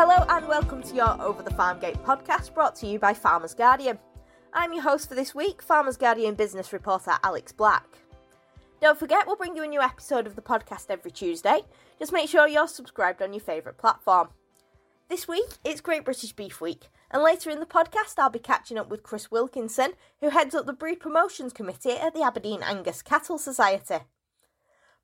Hello and welcome to your Over the Farm Gate podcast brought to you by Farmers Guardian. I'm your host for this week, Farmers Guardian business reporter Alex Black. Don't forget, we'll bring you a new episode of the podcast every Tuesday. Just make sure you're subscribed on your favourite platform. This week, it's Great British Beef Week, and later in the podcast, I'll be catching up with Chris Wilkinson, who heads up the Breed Promotions Committee at the Aberdeen Angus Cattle Society.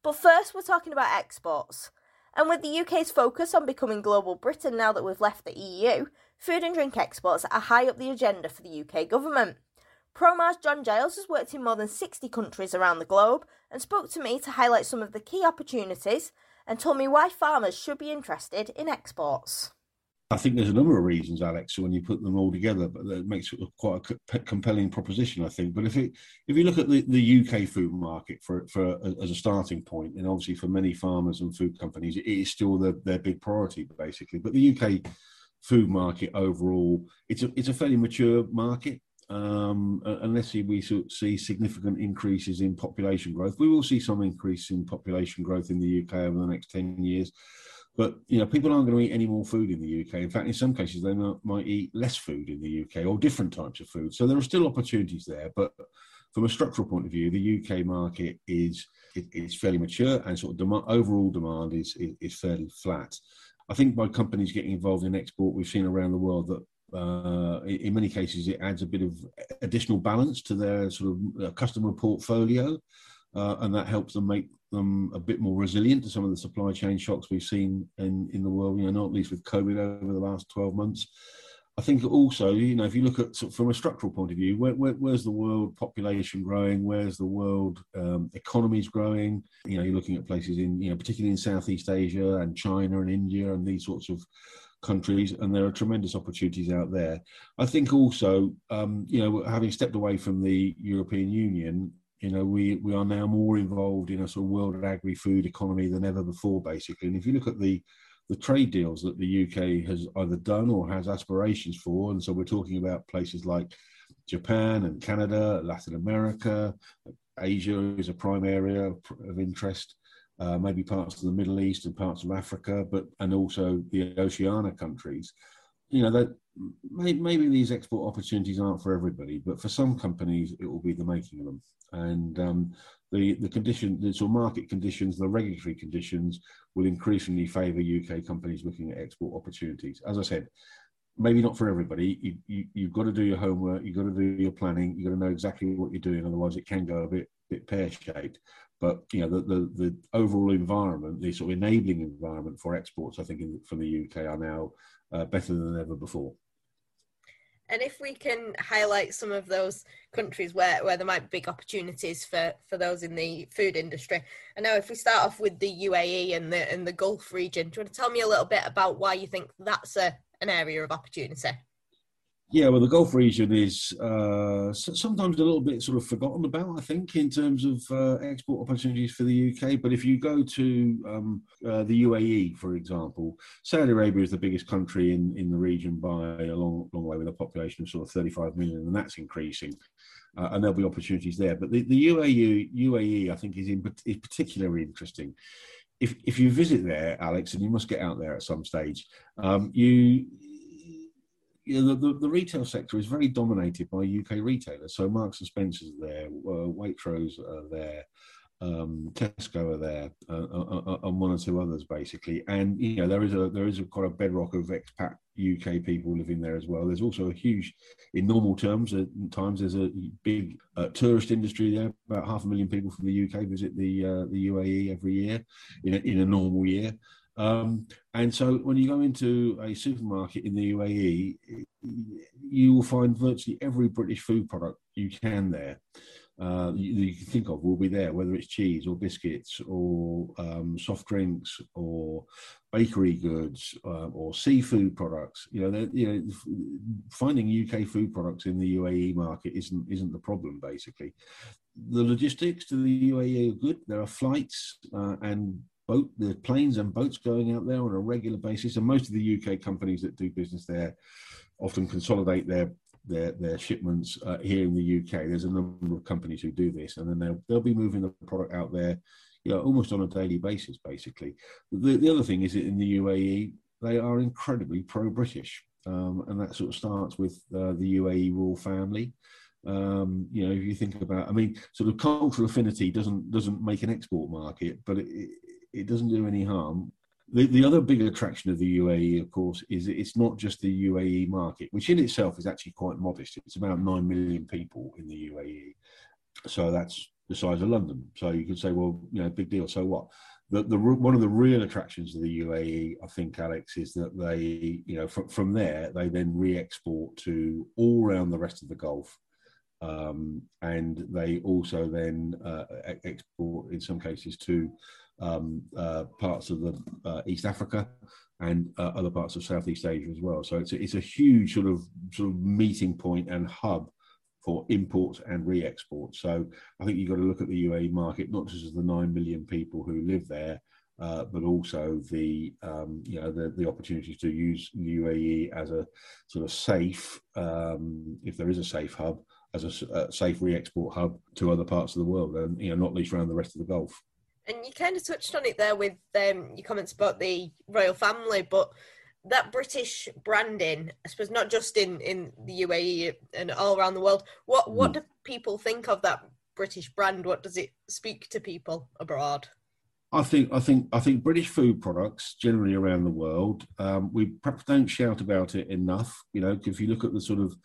But first, we're talking about exports. And with the UK's focus on becoming global Britain now that we've left the EU, food and drink exports are high up the agenda for the UK government. Promar's John Giles has worked in more than 60 countries around the globe and spoke to me to highlight some of the key opportunities and told me why farmers should be interested in exports. I think there's a number of reasons, Alex, when you put them all together, but that makes it quite a compelling proposition, I think. But if it, if you look at the, the UK food market for for as a starting point, and obviously for many farmers and food companies, it is still the, their big priority, basically. But the UK food market overall, it's a it's a fairly mature market. Um, unless we see significant increases in population growth, we will see some increase in population growth in the UK over the next ten years but you know, people aren't going to eat any more food in the UK. In fact, in some cases, they might eat less food in the UK or different types of food. So there are still opportunities there. But from a structural point of view, the UK market is it's fairly mature and sort of demand, overall demand is, is, is fairly flat. I think by companies getting involved in export, we've seen around the world that uh, in many cases it adds a bit of additional balance to their sort of uh, customer portfolio, uh, and that helps them make them a bit more resilient to some of the supply chain shocks we've seen in, in the world, you know, not least with COVID over the last 12 months. I think also, you know, if you look at from a structural point of view, where, where, where's the world population growing? Where's the world um, economies growing? You know, you're looking at places in, you know, particularly in Southeast Asia and China and India and these sorts of countries, and there are tremendous opportunities out there. I think also, um, you know, having stepped away from the European Union, you know, we, we are now more involved in a sort of world agri-food economy than ever before, basically. And if you look at the the trade deals that the UK has either done or has aspirations for, and so we're talking about places like Japan and Canada, Latin America, Asia is a prime area of, interest. Uh, maybe parts of the Middle East and parts of Africa, but and also the Oceania countries. You know that maybe these export opportunities aren't for everybody, but for some companies it will be the making of them and um, the the condition, the sort of market conditions, the regulatory conditions will increasingly favour UK companies looking at export opportunities. As I said, maybe not for everybody. You, you, you've got to do your homework. You've got to do your planning. You've got to know exactly what you're doing. Otherwise, it can go a bit bit pear shaped. But you know the, the, the overall environment, the sort of enabling environment for exports, I think in, from the UK are now uh, better than ever before. And if we can highlight some of those countries where, where there might be big opportunities for, for those in the food industry. I know if we start off with the UAE and the and the Gulf region, do you want to tell me a little bit about why you think that's a, an area of opportunity? Yeah, well, the Gulf region is uh, sometimes a little bit sort of forgotten about, I think, in terms of uh, export opportunities for the UK. But if you go to um, uh, the UAE, for example, Saudi Arabia is the biggest country in, in the region by a long, long way with a population of sort of 35 million, and that's increasing. Uh, and there'll be opportunities there. But the, the UAE, UAE, I think, is, in, is particularly interesting. If, if you visit there, Alex, and you must get out there at some stage, um, you you know, the, the, retail sector is very dominated by UK retailers. So Marks and Spencers are there, uh, Waitrose are there, um, Tesco are there, uh, uh, uh, and one or two others basically. And you know there is a there is a bedrock of expat UK people living there as well. There's also a huge, in normal terms, at times there's a big uh, tourist industry there. About half a million people from the UK visit the uh, the UAE every year in a, in a normal year. Um, and so when you go into a supermarket in the UAE, you will find virtually every British food product you can there. Uh, you, you, can think of will be there, whether it's cheese or biscuits or um, soft drinks or bakery goods uh, or seafood products. You know, you know, finding UK food products in the UAE market isn't isn't the problem. Basically, the logistics to the UAE are good. There are flights uh, and boat, the planes and boats going out there on a regular basis. And most of the UK companies that do business there often consolidate their their their shipments uh, here in the UK. There's a number of companies who do this, and then they'll they'll be moving the product out there, you know, almost on a daily basis, basically. The, the other thing is that in the UAE, they are incredibly pro-British, um, and that sort of starts with uh, the UAE royal family. Um, you know, if you think about, I mean, sort of cultural affinity doesn't doesn't make an export market, but it, it doesn't do any harm. The, the other big attraction of the UAE, of course, is it's not just the UAE market, which in itself is actually quite modest. It's about nine million people in the UAE, so that's the size of London. So you could say, well, you know, big deal. So what? The, the one of the real attractions of the UAE, I think, Alex, is that they, you know, from, from there they then re-export to all around the rest of the Gulf, um, and they also then uh, export in some cases to um, uh, parts of the uh, East Africa and uh, other parts of Southeast Asia as well. So it's a, it's a huge sort of sort of meeting point and hub for imports and re-exports. So I think you've got to look at the UAE market not just as the nine million people who live there, uh, but also the um, you know the, the opportunities to use the UAE as a sort of safe, um, if there is a safe hub, as a, a safe re-export hub to other parts of the world, and you know not least around the rest of the Gulf. And you kind of touched on it there with um, your comments about the royal family, but that British branding, I suppose, not just in, in the UAE and all around the world. What what mm. do people think of that British brand? What does it speak to people abroad? I think I think I think British food products generally around the world, um, we perhaps don't shout about it enough. You know, if you look at the sort of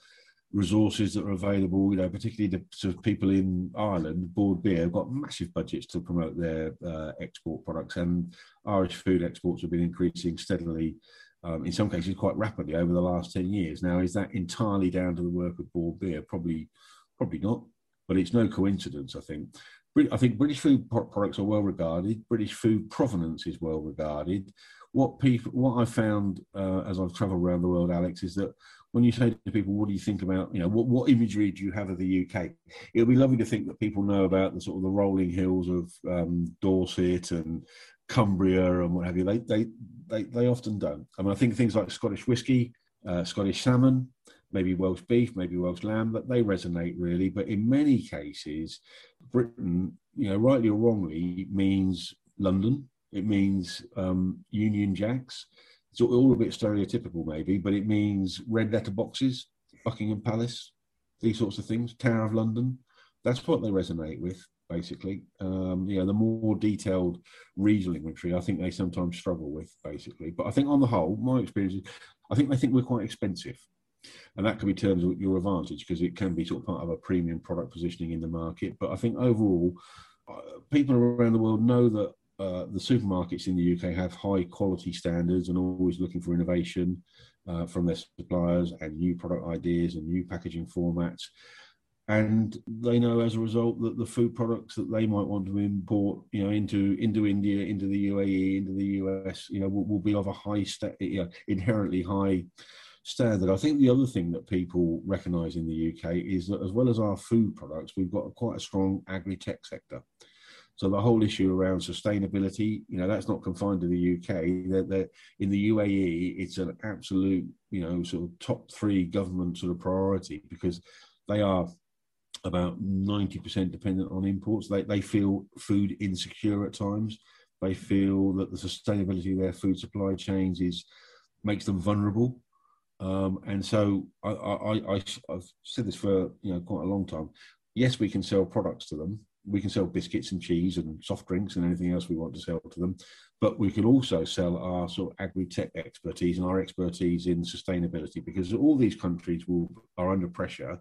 resources that are available, you know, particularly the sort of people in Ireland, Bord Bia have got massive budgets to promote their uh, export products, and Irish food exports have been increasing steadily. Um, in some cases, quite rapidly over the last ten years. Now, is that entirely down to the work of Bord Bia? Probably, probably not. But it's no coincidence. I think. I think British food products are well regarded. British food provenance is well regarded. What people, what I found uh, as I've travelled around the world, Alex, is that when you say to people, what do you think about, you know, what, what imagery do you have of the UK? It would be lovely to think that people know about the sort of the rolling hills of um, Dorset and Cumbria and what have you. They, they, they, they often don't. I mean, I think things like Scottish whiskey, uh, Scottish salmon, maybe Welsh beef, maybe Welsh lamb, that they resonate really. But in many cases, Britain, you know, rightly or wrongly, means London. It means um, Union Jacks it's all a bit stereotypical, maybe, but it means red letter boxes, Buckingham Palace, these sorts of things, Tower of London. That's what they resonate with, basically. Um, you know, the more detailed regional imagery, I think they sometimes struggle with, basically. But I think on the whole, my experience is, I think they think we're quite expensive. And that can be terms of your advantage because it can be sort of part of a premium product positioning in the market. But I think overall, uh, people around the world know that uh, the supermarkets in the UK have high quality standards and always looking for innovation uh, from their suppliers and new product ideas and new packaging formats. And they know as a result that the food products that they might want to import, you know, into into India, into the UAE, into the US, you know, will, will be of a high, sta- you know, inherently high standard. I think the other thing that people recognise in the UK is that as well as our food products, we've got quite a strong agri-tech sector. So the whole issue around sustainability, you know, that's not confined to the UK. They're, in the UAE, it's an absolute, you know, sort of top three government sort of priority because they are about 90% dependent on imports. They, they feel food insecure at times. They feel that the sustainability of their food supply chains is makes them vulnerable. Um, and so I, I, I, I've said this for you know quite a long time. Yes, we can sell products to them, we can sell biscuits and cheese and soft drinks and anything else we want to sell to them. But we can also sell our sort of agri-tech expertise and our expertise in sustainability because all these countries will are under pressure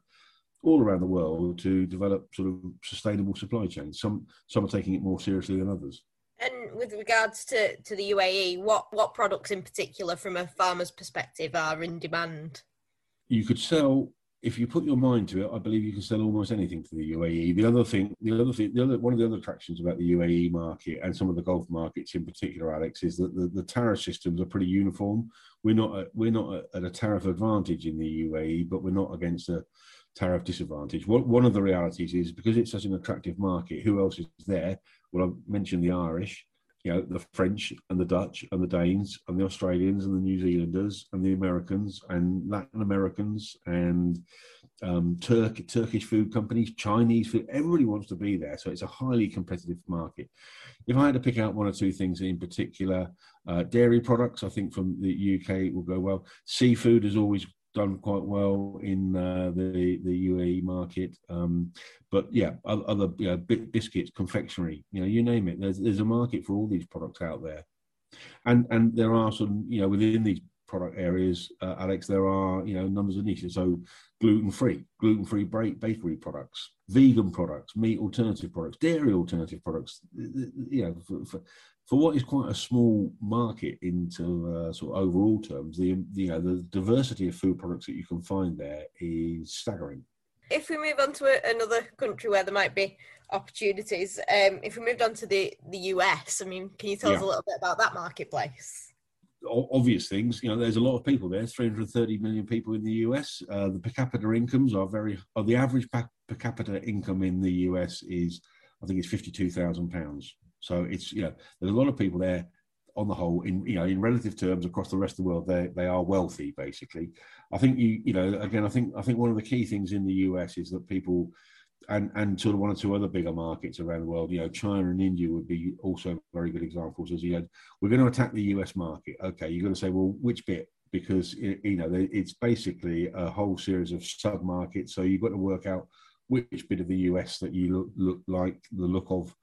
all around the world to develop sort of sustainable supply chains. Some some are taking it more seriously than others. And with regards to, to the UAE, what, what products in particular from a farmer's perspective are in demand? You could sell if you put your mind to it, I believe you can sell almost anything to the UAE. The other thing, the other thing, the other one of the other attractions about the UAE market and some of the Gulf markets in particular, Alex, is that the, the tariff systems are pretty uniform. We're not a, we're not at a tariff advantage in the UAE, but we're not against a tariff disadvantage. What, One of the realities is because it's such an attractive market. Who else is there? Well, I mentioned the Irish you know, the French and the Dutch and the Danes and the Australians and the New Zealanders and the Americans and Latin Americans and um, Turk, Turkish food companies, Chinese food. Everybody wants to be there, so it's a highly competitive market. If I had to pick out one or two things in particular, uh, dairy products, I think from the UK will go well. Seafood has always done quite well in uh, the the UAE market. Um, but yeah, other you know, biscuits, confectionery, you know, you name it. There's there's a market for all these products out there, and and there are some you know within these product areas, uh, Alex, there are you know numbers of niches. So gluten free, gluten free bakery products, vegan products, meat alternative products, dairy alternative products. You know, for, for, for what is quite a small market into uh, sort of overall terms, the you know the diversity of food products that you can find there is staggering. If we move on to a, another country where there might be opportunities, um, if we moved on to the the US, I mean, can you tell yeah. us a little bit about that marketplace? obvious things. You know, there's a lot of people there. 330 million people in the US. Uh, the per capita incomes are very. Or the average per, per capita income in the US is, I think, it's 52,000 pounds. So it's you know, there's a lot of people there. On the whole, in you know, in relative terms, across the rest of the world, they they are wealthy. Basically, I think you you know, again, I think I think one of the key things in the US is that people and and sort of one or two other bigger markets around the world. You know, China and India would be also very good examples. As you had, we're going to attack the US market. Okay, you're going to say, well, which bit? Because you know, it's basically a whole series of sub markets. So you've got to work out which bit of the US that you look, look like the look of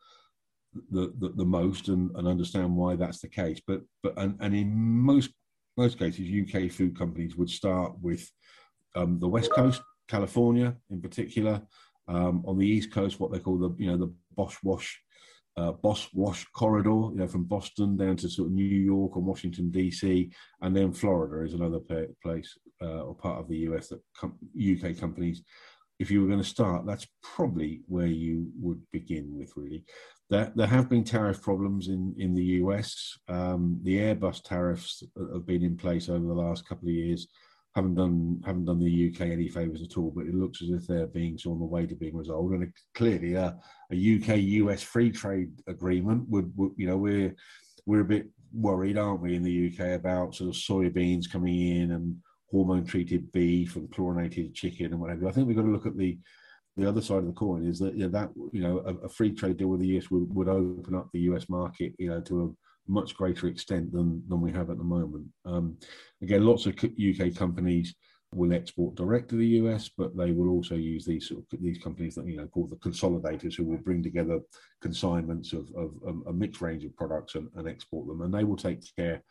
the, the, the most and, and understand why that's the case. But but and, and in most most cases, UK food companies would start with um, the West Coast, California in particular, um, on the East Coast, what they call the you know the Bosch Wash uh, Boss Wash corridor, you know, from Boston down to sort of New York or Washington DC, and then Florida is another place uh, or part of the US that com- UK companies. If you were going to start, that's probably where you would begin with. Really, there there have been tariff problems in in the US. Um, the Airbus tariffs have been in place over the last couple of years haven't done haven't done the UK any favours at all. But it looks as if they're being on the way to being resolved, and it, clearly a, a UK US free trade agreement would, would, you know we're we're a bit worried, aren't we, in the UK about sort of soybeans coming in and hormone treated beef and chlorinated chicken and whatever. I think we've got to look at the the other side of the coin is that you know, that you know a, a free trade deal with the US would, would open up the US market you know to a much greater extent than than we have at the moment. Um, again, lots of UK companies will export direct to the US, but they will also use these sort of, these companies that you know called the consolidators, who will bring together consignments of, of, of a mixed range of products and, and, export them, and they will take care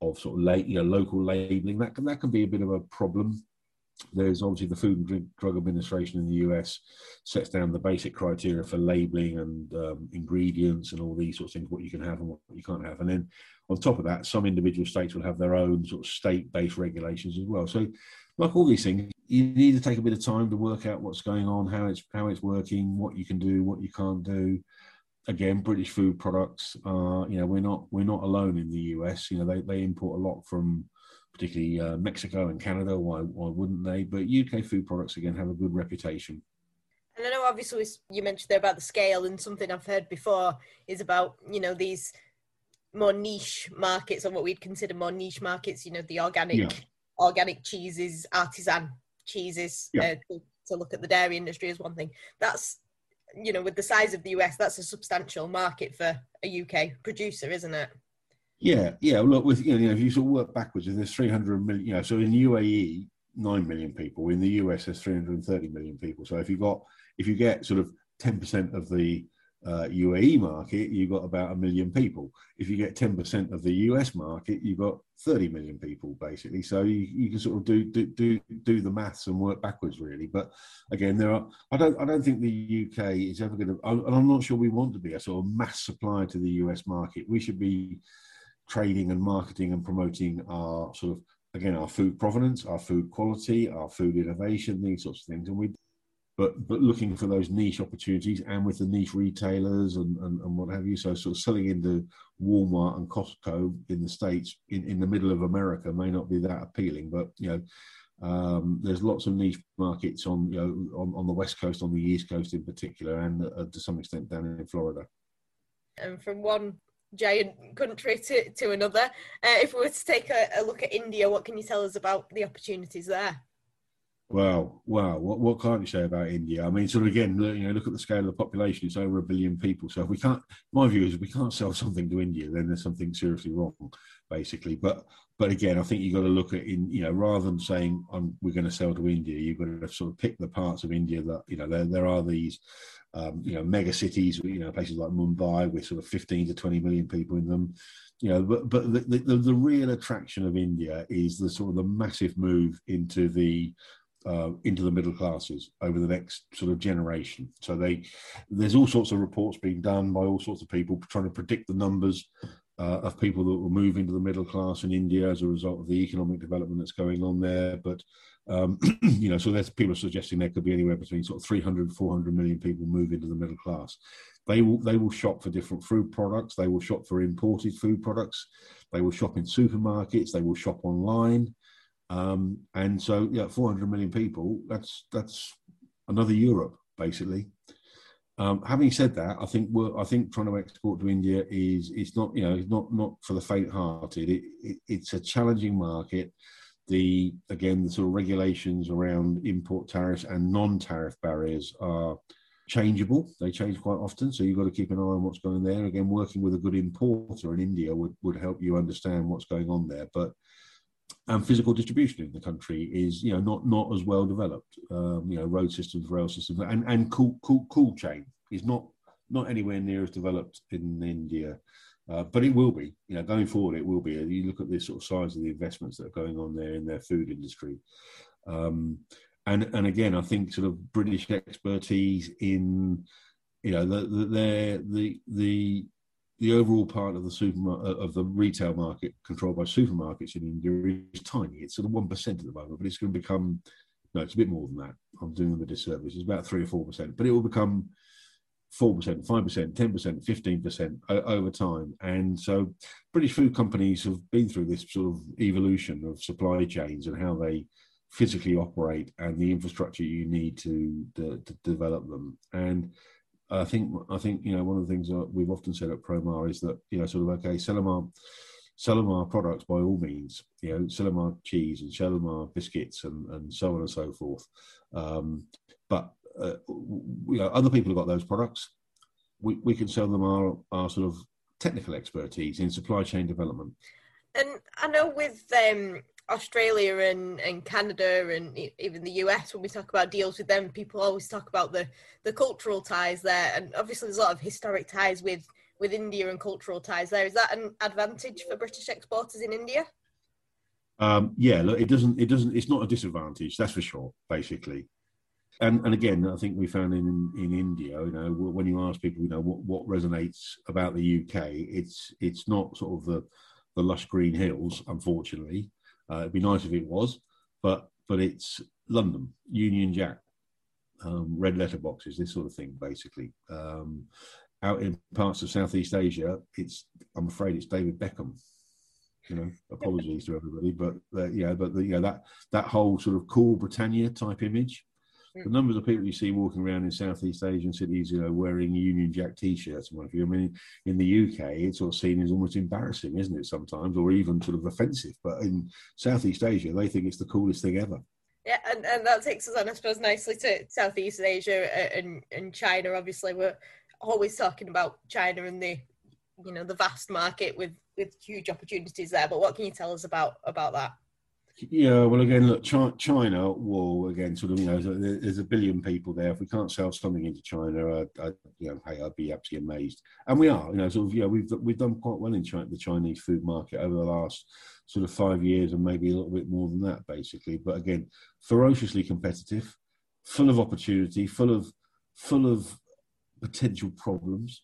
of sort of late, you know, local labeling. That can that can be a bit of a problem there's obviously the Food and Drug Administration in the US sets down the basic criteria for labeling and um, ingredients and all these sorts of things, what you can have and what you can't have. And then on top of that, some individual states will have their own sort of state-based regulations as well. So, like all these things, you need to take a bit of time to work out what's going on, how it's how it's working, what you can do, what you can't do. Again, British food products are, you know, we're not we're not alone in the US. You know, they they import a lot from particularly uh, Mexico and Canada. Why, why wouldn't they? But UK food products again have a good reputation. And I know, obviously, you mentioned there about the scale, and something I've heard before is about you know these more niche markets, or what we'd consider more niche markets. You know, the organic, yeah. organic cheeses, artisan cheeses. Yeah. Uh, to, to look at the dairy industry as one thing. That's you know, with the size of the US, that's a substantial market for a UK producer, isn't it? Yeah, yeah. Look, with you know, if you sort of work backwards, if there's 300 million, you know, so in UAE, nine million people. In the US, there's 330 million people. So if you've got, if you get sort of 10% of the uh, UAE market, you've got about a million people. If you get 10% of the US market, you've got 30 million people basically. So you, you can sort of do, do do do the maths and work backwards really. But again, there are I don't I don't think the UK is ever going to, and I'm not sure we want to be a sort of mass supplier to the US market. We should be trading and marketing and promoting our sort of again our food provenance, our food quality, our food innovation, these sorts of things, and we. But, but looking for those niche opportunities and with the niche retailers and, and, and what have you. So sort of selling into Walmart and Costco in the States in, in the middle of America may not be that appealing, but you know, um, there's lots of niche markets on you know on, on the west coast, on the east coast in particular, and uh, to some extent down in Florida. And from one giant country to, to another. Uh, if we were to take a, a, look at India, what can you tell us about the opportunities there? Wow, wow! What what can't you say about India? I mean, sort of again, you know, look at the scale of the population; it's over a billion people. So if we can't, my view is, if we can't sell something to India, then there's something seriously wrong, basically. But but again, I think you've got to look at in you know, rather than saying um, we're going to sell to India, you've got to sort of pick the parts of India that you know there there are these um, you know mega cities, you know, places like Mumbai with sort of 15 to 20 million people in them you know, but but the, the, the, real attraction of India is the sort of the massive move into the uh, into the middle classes over the next sort of generation. So they there's all sorts of reports being done by all sorts of people trying to predict the numbers uh, of people that will move into the middle class in India as a result of the economic development that's going on there. But um, you know, so there's people suggesting there could be anywhere between sort of 300 400 million people move into the middle class. They will they will shop for different food products. They will shop for imported food products. They will shop in supermarkets. They will shop online. Um, and so, yeah, 400 million people. That's that's another Europe basically. Um, having said that, I think I think trying to export to India is it's not you know it's not not for the faint-hearted. It, it, it's a challenging market. The again the sort of regulations around import tariffs and non-tariff barriers are changeable. They change quite often, so you've got to keep an eye on what's going there. Again, working with a good importer in India would, would help you understand what's going on there. But and physical distribution in the country is you know not not as well developed. Um, you know, road systems, rail systems, and and cool cool cool chain is not not anywhere near as developed in India. Uh, but it will be, you know, going forward, it will be. You look at the sort of size of the investments that are going on there in their food industry. Um, and and again, I think sort of British expertise in you know the the the the the overall part of the supermarket uh, of the retail market controlled by supermarkets in India is tiny. It's sort of one percent at the moment, but it's going to become no, it's a bit more than that. I'm doing them a disservice. It's about three or four percent, but it will become four percent, five percent, ten percent, fifteen percent over time. And so, British food companies have been through this sort of evolution of supply chains and how they physically operate and the infrastructure you need to, to, to develop them. And I think I think you know one of the things that we've often said at Promar is that you know sort of okay, sell them our sell them our products by all means. You know, sell them our cheese and sell them our biscuits and, and so on and so forth. Um, but uh, you know, other people have got those products. We we can sell them our our sort of technical expertise in supply chain development. And I know with um, Australia and, and Canada and even the US, when we talk about deals with them, people always talk about the, the cultural ties there. And obviously, there's a lot of historic ties with, with India and cultural ties there. Is that an advantage for British exporters in India? Um, yeah, look, it doesn't. It doesn't. It's not a disadvantage. That's for sure. Basically, and and again, I think we found in in India, you know, when you ask people, you know, what, what resonates about the UK, it's it's not sort of the the lush green hills, unfortunately. Uh, it'd be nice if it was, but but it's London, Union Jack, um, red letter boxes, this sort of thing, basically. Um, out in parts of Southeast Asia, it's I'm afraid it's David Beckham. You know, apologies to everybody, but uh, yeah, but the, yeah, that that whole sort of cool Britannia type image the numbers of people you see walking around in Southeast Asian cities, you know, wearing Union Jack T-shirts and what have you. I mean, in the UK, it's sort of seen as almost embarrassing, isn't it? Sometimes, or even sort of offensive. But in Southeast Asia, they think it's the coolest thing ever. Yeah, and, and that takes us on, I suppose, nicely to Southeast Asia and, and China. Obviously, we're always talking about China and the, you know, the vast market with with huge opportunities there. But what can you tell us about about that? Yeah, well, again, look, China will again sort of you know there's a billion people there. If we can't sell something into China, I, I, you know, hey, I'd be absolutely amazed. And we are, you know, sort of, yeah, we've we've done quite well in China, the Chinese food market over the last sort of five years, and maybe a little bit more than that, basically. But again, ferociously competitive, full of opportunity, full of full of potential problems.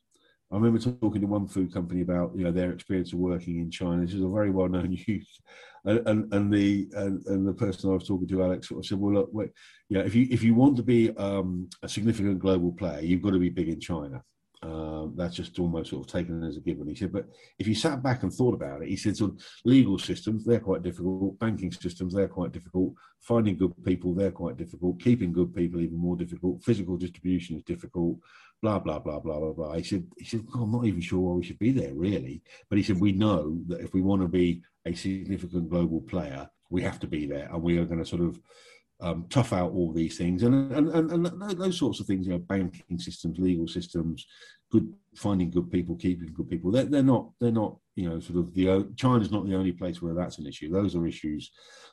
I remember talking to one food company about you know their experience of working in China. This is a very well known use and, and, and the and, and, the person I was talking to, Alex, sort of said, "Well, look, wait, yeah, if you if you want to be um, a significant global player, you've got to be big in China." Um, that's just almost sort of taken as a given. He said, but if you sat back and thought about it, he said, sort of legal systems, they're quite difficult. Banking systems, they're quite difficult. Finding good people, they're quite difficult. Keeping good people, even more difficult. Physical distribution is difficult. Blah blah blah blah blah blah. He said, he said, oh, I'm not even sure why we should be there really. But he said, we know that if we want to be a significant global player, we have to be there, and we are going to sort of um, tough out all these things and, and and, and those sorts of things. You know, banking systems, legal systems, good finding good people, keeping good people. They're, they're not they're not you know sort of the China's not the only place where that's an issue. Those are issues.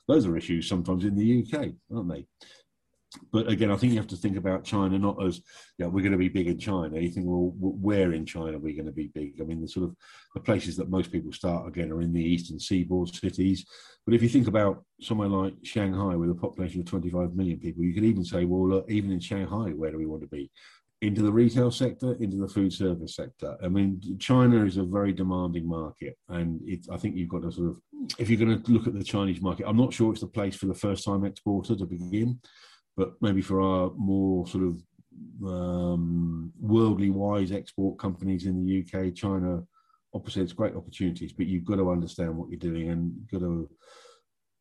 Those are issues sometimes in the UK, aren't they? But again, I think you have to think about China not as, yeah, we're going to be big in China. You think, well, where in China are we going to be big? I mean, the sort of the places that most people start again are in the eastern seaboard cities. But if you think about somewhere like Shanghai with a population of 25 million people, you could even say, well, look, even in Shanghai, where do we want to be? Into the retail sector, into the food service sector. I mean, China is a very demanding market, and it, I think you've got to sort of, if you're going to look at the Chinese market, I'm not sure it's the place for the first-time exporter to begin but maybe for our more sort of um, worldly wise export companies in the UK, China obviously it's great opportunities, but you've got to understand what you're doing and you've got to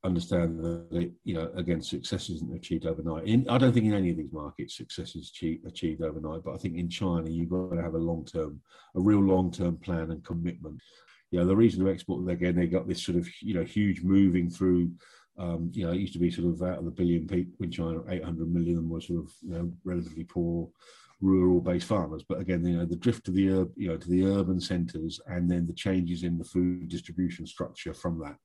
understand that you know again success isn't achieved overnight. In, I don't think in any of these markets success is achieved, achieved overnight, but I think in China you've got to have a long term, a real long term plan and commitment. You know the reason to export again they got this sort of you know huge moving through um, you know, it used to be sort of out of the billion people in China, 800 million of them were sort of you know relatively poor rural-based farmers. But again, you know, the drift to the you know to the urban centres, and then the changes in the food distribution structure from that,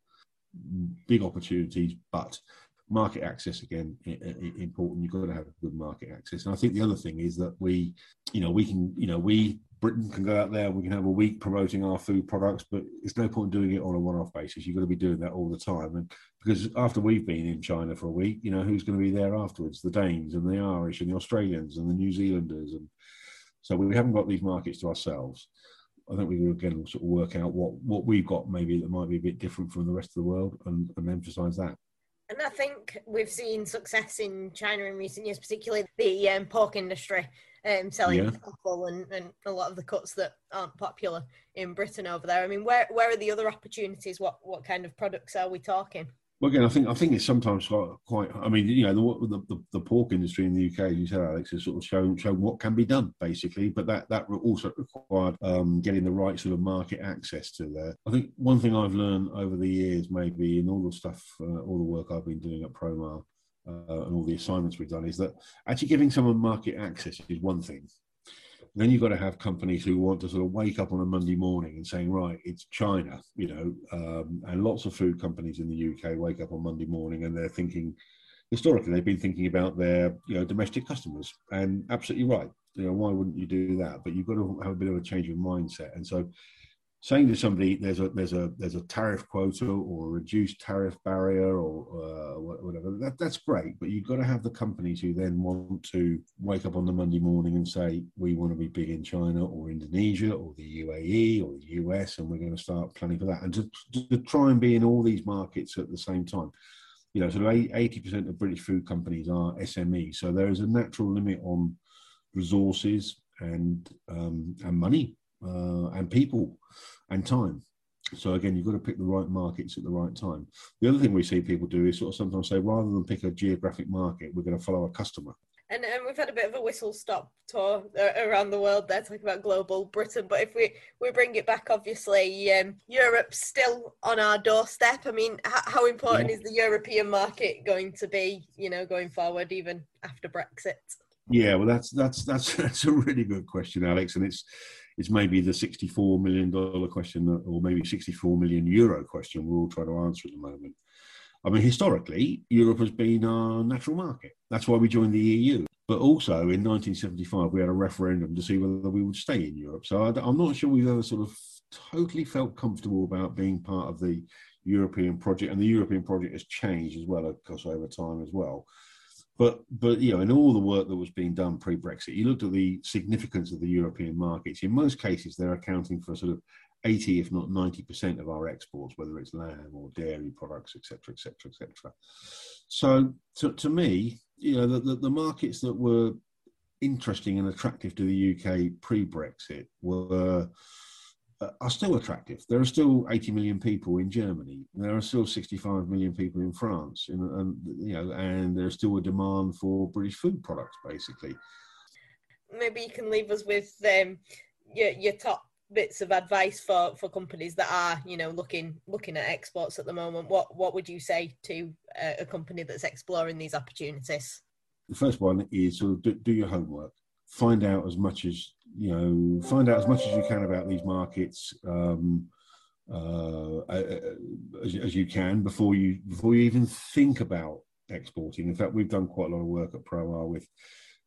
big opportunities, but market access again important. You've got to have good market access, and I think the other thing is that we, you know, we can, you know, we Britain can go out there, we can have a week promoting our food products, but it's no point doing it on a one-off basis. You've got to be doing that all the time, and because after we've been in China for a week, you know who's going to be there afterwards? The Danes and the Irish and the Australians and the New Zealanders, and so we haven't got these markets to ourselves. I think we will again sort of work out what what we've got maybe that might be a bit different from the rest of the world, and, and emphasise that. And I think we've seen success in China in recent years, particularly the um, pork industry um, selling yeah. offal and, and a lot of the cuts that aren't popular in Britain over there. I mean, where where are the other opportunities? What what kind of products are we talking? Well, again, I think I think it's sometimes quite. I mean, you know, the the, the pork industry in the UK, as you said, Alex, has sort of shown shown what can be done, basically. But that that also required um, getting the right sort of market access to there. I think one thing I've learned over the years, maybe in all the stuff, uh, all the work I've been doing at Promar, uh, and all the assignments we've done is that actually giving someone market access is one thing. Then you've got to have companies who want to sort of wake up on a Monday morning and saying, right, it's China, you know, um, and lots of food companies in the UK wake up on Monday morning and they're thinking, historically, they've been thinking about their, you know, domestic customers, and absolutely right. You know, why wouldn't you do that? But you've got to have a bit of a change of mindset, and so saying to somebody there's a there's a there's a tariff quota or a reduced tariff barrier or uh, whatever that, that's great but you've got to have the companies who then want to wake up on the monday morning and say we want to be big in china or indonesia or the uae or the us and we're going to start planning for that. And to, to try and be in all these markets at the same time. You know sort of 80% of british food companies are sme so there is a natural limit on resources and um, and money uh, and people and time. So again, you've got to pick the right markets at the right time. The other thing we see people do is sort of sometimes say, rather than pick a geographic market, we're going to follow a customer. And, and we've had a bit of a whistle stop tour around the world there, talking about global Britain. But if we, we bring it back, obviously, um, Europe's still on our doorstep. I mean, how, how important yeah. is the European market going to be, you know, going forward, even after Brexit? Yeah, well, that's that's that's that's a really good question, Alex, and it's it's maybe the $64 million question or maybe 64 million euro question we're all trying to answer at the moment. I mean, historically, Europe has been our natural market. That's why we joined the EU. But also in 1975, we had a referendum to see whether we would stay in Europe. So I, am not sure we've ever sort of totally felt comfortable about being part of the European project. And the European project has changed as well, of course, over time as well. But but you know, in all the work that was being done pre-Brexit, you looked at the significance of the European markets. In most cases, they're accounting for sort of 80, if not 90% of our exports, whether it's lamb or dairy products, etc., etc., etc. So to, to me, you know, the, the, the markets that were interesting and attractive to the UK pre-Brexit were are still attractive. There are still 80 million people in Germany. There are still 65 million people in France, and, and you know, and there's still a demand for British food products, basically. Maybe you can leave us with um, your, your top bits of advice for for companies that are you know looking looking at exports at the moment what what would you say to a, a company that's exploring these opportunities the first one is sort of do, do, your homework find out as much as you know find out as much as you can about these markets um, uh, as, as, you can before you before you even think about exporting in fact we've done quite a lot of work at Promar with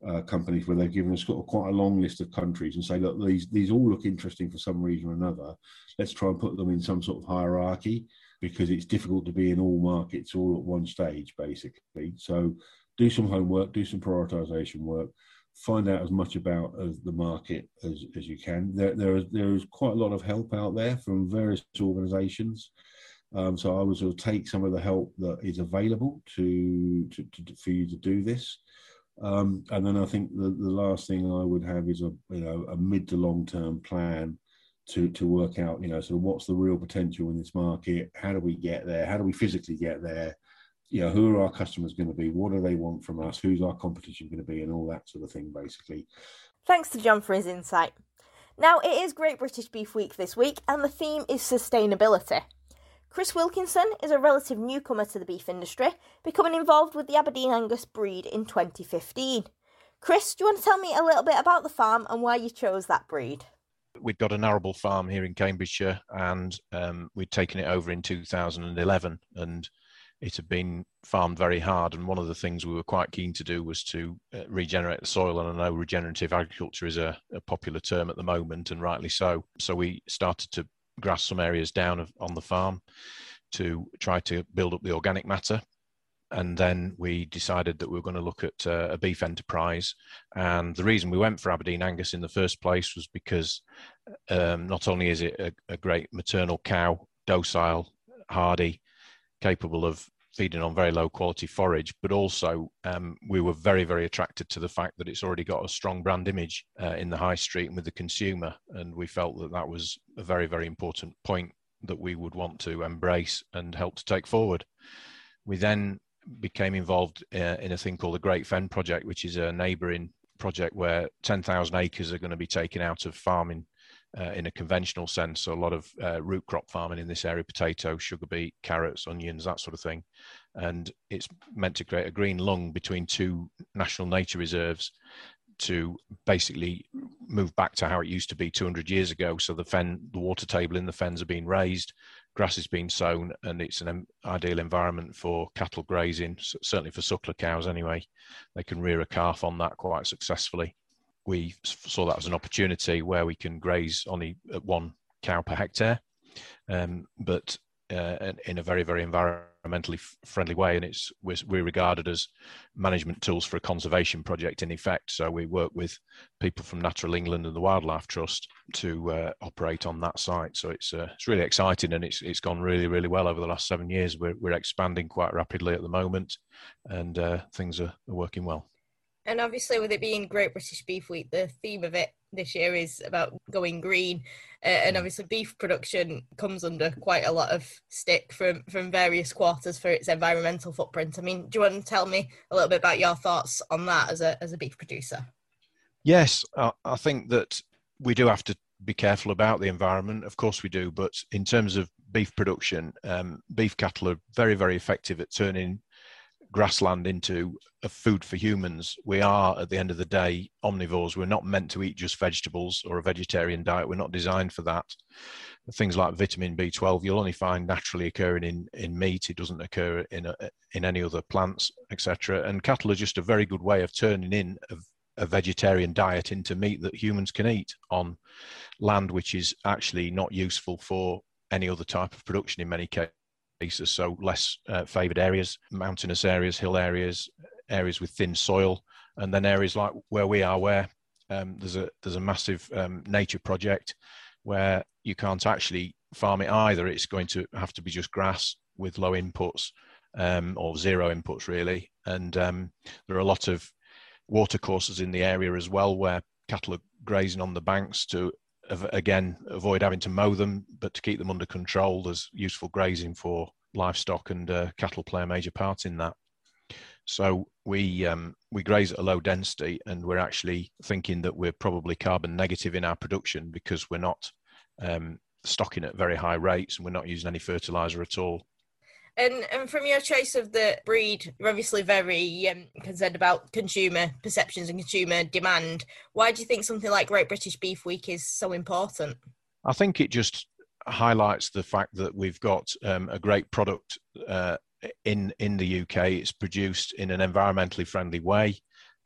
uh, companies where they've given us quite a long list of countries and say, look, these these all look interesting for some reason or another. Let's try and put them in some sort of hierarchy because it's difficult to be in all markets all at one stage, basically. So do some homework, do some prioritization work, find out as much about as the market as, as you can. There, there, is, there is quite a lot of help out there from various organizations. Um, so I would sort of take some of the help that is available to, to, to for you to do this. Um, and then I think the, the last thing I would have is a you know a mid to long term plan to to work out you know sort of what's the real potential in this market. How do we get there? How do we physically get there? You know, who are our customers going to be? What do they want from us? Who's our competition going to be? And all that sort of thing, basically. Thanks to John for his insight. Now, it is Great British Beef Week this week, and the theme is sustainability. Chris Wilkinson is a relative newcomer to the beef industry, becoming involved with the Aberdeen Angus breed in 2015. Chris, do you want to tell me a little bit about the farm and why you chose that breed? We'd got an arable farm here in Cambridgeshire and um, we'd taken it over in 2011 and it had been farmed very hard. And one of the things we were quite keen to do was to uh, regenerate the soil. And I know regenerative agriculture is a, a popular term at the moment, and rightly so. So we started to grass some areas down on the farm to try to build up the organic matter. And then we decided that we were going to look at uh, a beef enterprise. And the reason we went for Aberdeen Angus in the first place was because um, not only is it a, a great maternal cow, docile, hardy, capable of feeding on very low quality forage, but also um, we were very, very attracted to the fact that it's already got a strong brand image uh, in the high street and with the consumer. And we felt that that was a very, very important point that we would want to embrace and help to take forward. We then became involved uh, in a thing called the Great Fen Project, which is a neighbouring project where 10,000 acres are going to be taken out of farming uh, in a conventional sense. So a lot of uh, root crop farming in this area: potato, sugar beet, carrots, onions, that sort of thing. And it's meant to create a green lung between two national nature reserves to basically move back to how it used to be 200 years ago. So the fen, the water table in the fens are being raised, grass is being sown, and it's an ideal environment for cattle grazing. Certainly for suckler cows, anyway, they can rear a calf on that quite successfully we saw that as an opportunity where we can graze only one cow per hectare, um, but uh, in a very, very environmentally friendly way. And it's we're, we're, regarded as management tools for a conservation project in effect. So we work with people from Natural England and the Wildlife Trust to uh, operate on that site. So it's uh, it's really exciting and it's it's gone really, really well over the last seven years. We're we're expanding quite rapidly at the moment, and uh, things are, are working well. And obviously, with it being Great British Beef Week, the theme of it this year is about going green. Uh, and obviously, beef production comes under quite a lot of stick from from various quarters for its environmental footprint. I mean, do you want to tell me a little bit about your thoughts on that as a as a beef producer? Yes, uh, I think that we do have to be careful about the environment. Of course, we do. But in terms of beef production, um, beef cattle are very, very effective at turning grassland into a food for humans. We are, at the end of the day, omnivores. We're not meant to eat just vegetables or a vegetarian diet. We're not designed for that. Things like vitamin B12, you'll only find naturally occurring in, in meat. It doesn't occur in, a, in any other plants, etc. And cattle are just a very good way of turning in a, a vegetarian diet into meat that humans can eat on land which is actually not useful for any other type of production in many cases places, so less uh, favoured areas, mountainous areas, hill areas, areas with thin soil, and then areas like where we are, where um, there's a there's a massive um, nature project where you can't actually farm it either. It's going to have to be just grass with low inputs um, or zero inputs really, and um, there are a lot of watercourses in the area as well where cattle are grazing on the banks to again avoid having to mow them, but to keep them under control. There's useful grazing for livestock, and uh, cattle play a major part in that. So we um, we graze at a low density, and we're actually thinking that we're probably carbon negative in our production because we're not um, stocking at very high rates, and we're not using any fertilizer at all. And, and from your choice of the breed, you're obviously very um, concerned about consumer perceptions and consumer demand. Why do you think something like Great British Beef Week is so important? I think it just highlights the fact that we've got um, a great product uh, in in the UK. It's produced in an environmentally friendly way.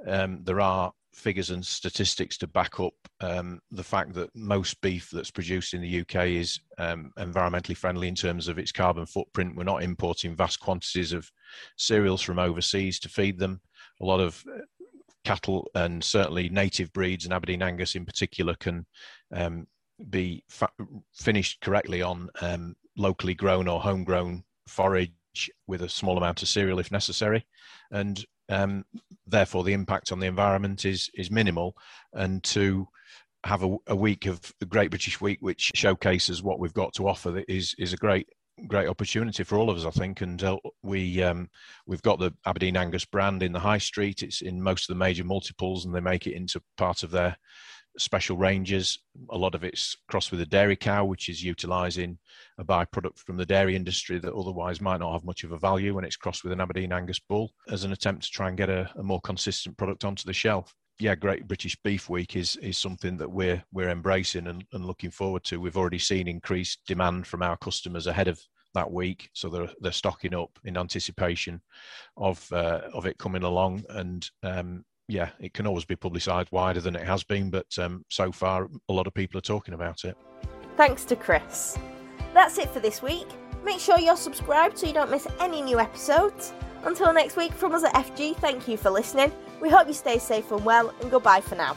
Um, there are figures and statistics to back up um, the fact that most beef that's produced in the UK is um, environmentally friendly in terms of its carbon footprint. We're not importing vast quantities of cereals from overseas to feed them. A lot of uh, cattle and certainly native breeds and Aberdeen Angus in particular can um, be fa- finished correctly on um, locally grown or homegrown forage with a small amount of cereal if necessary. And um, therefore, the impact on the environment is is minimal. And to have a, a, week of the Great British Week, which showcases what we've got to offer, is is a great great opportunity for all of us, I think. And uh, we um, we've got the Aberdeen Angus brand in the high street. It's in most of the major multiples, and they make it into part of their special ranges. A lot of it's crossed with a dairy cow, which is utilising a byproduct from the dairy industry that otherwise might not have much of a value when it's crossed with an Aberdeen Angus bull as an attempt to try and get a, a more consistent product onto the shelf. Yeah, Great British Beef Week is is something that we're we're embracing and, and looking forward to. We've already seen increased demand from our customers ahead of that week, so they're they're stocking up in anticipation of uh, of it coming along, and um, yeah, it can always be publicised wider than it has been, but um, so far, a lot of people are talking about it. Thanks to Chris. That's it for this week. Make sure you're subscribed so you don't miss any new episodes. Until next week, from us at FG, thank you for listening. We hope you stay safe and well, and goodbye for now.